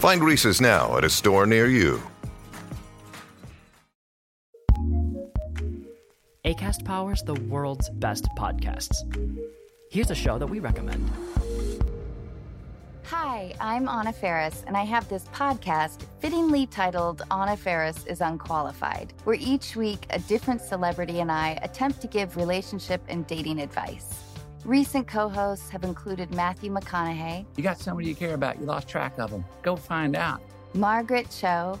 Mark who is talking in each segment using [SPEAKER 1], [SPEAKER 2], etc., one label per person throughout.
[SPEAKER 1] Find Reese's now at a store near you.
[SPEAKER 2] ACAST powers the world's best podcasts. Here's a show that we recommend.
[SPEAKER 3] Hi, I'm Anna Faris, and I have this podcast fittingly titled Anna Faris is Unqualified, where each week a different celebrity and I attempt to give relationship and dating advice. Recent co hosts have included Matthew McConaughey,
[SPEAKER 4] You got somebody you care about, you lost track of them. Go find out.
[SPEAKER 3] Margaret Cho,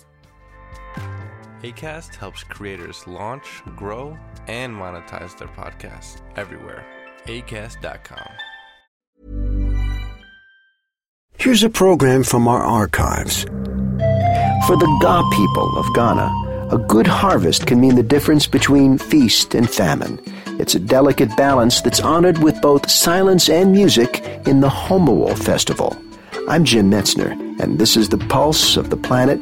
[SPEAKER 5] ACAST helps creators launch, grow, and monetize their podcasts everywhere. ACAST.com.
[SPEAKER 6] Here's a program from our archives. For the Ga people of Ghana, a good harvest can mean the difference between feast and famine. It's a delicate balance that's honored with both silence and music in the Homowo Festival. I'm Jim Metzner, and this is the pulse of the planet.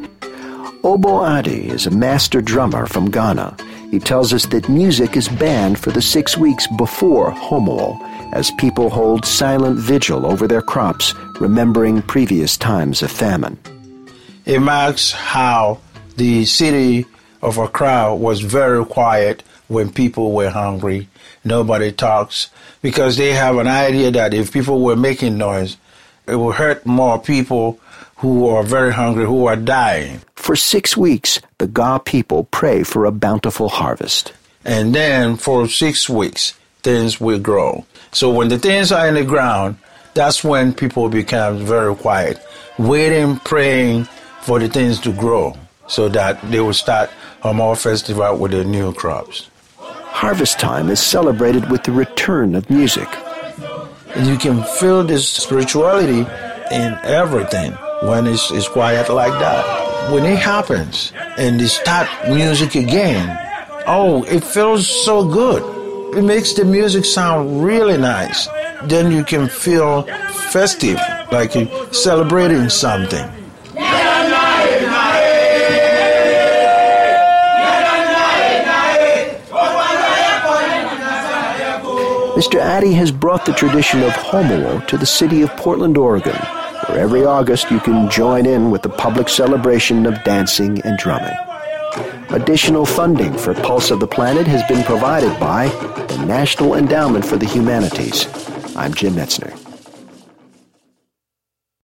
[SPEAKER 6] Obo Addy is a master drummer from Ghana. He tells us that music is banned for the six weeks before Homowo, as people hold silent vigil over their crops, remembering previous times of famine.
[SPEAKER 7] It marks how the city of Accra was very quiet when people were hungry. Nobody talks because they have an idea that if people were making noise, it will hurt more people who are very hungry, who are dying.
[SPEAKER 6] For six weeks, the Ga people pray for a bountiful harvest.
[SPEAKER 7] And then for six weeks, things will grow. So when the things are in the ground, that's when people become very quiet, waiting, praying for the things to grow so that they will start a more festival with their new crops.
[SPEAKER 6] Harvest time is celebrated with the return of music.
[SPEAKER 7] And you can feel this spirituality in everything when it's, it's quiet like that. When it happens and they start music again, oh, it feels so good. It makes the music sound really nice. Then you can feel festive, like you're celebrating something.
[SPEAKER 6] Mr. Addy has brought the tradition of Homowo to the city of Portland, Oregon, where every August you can join in with the public celebration of dancing and drumming. Additional funding for Pulse of the Planet has been provided by the National Endowment for the Humanities. I'm Jim Metzner.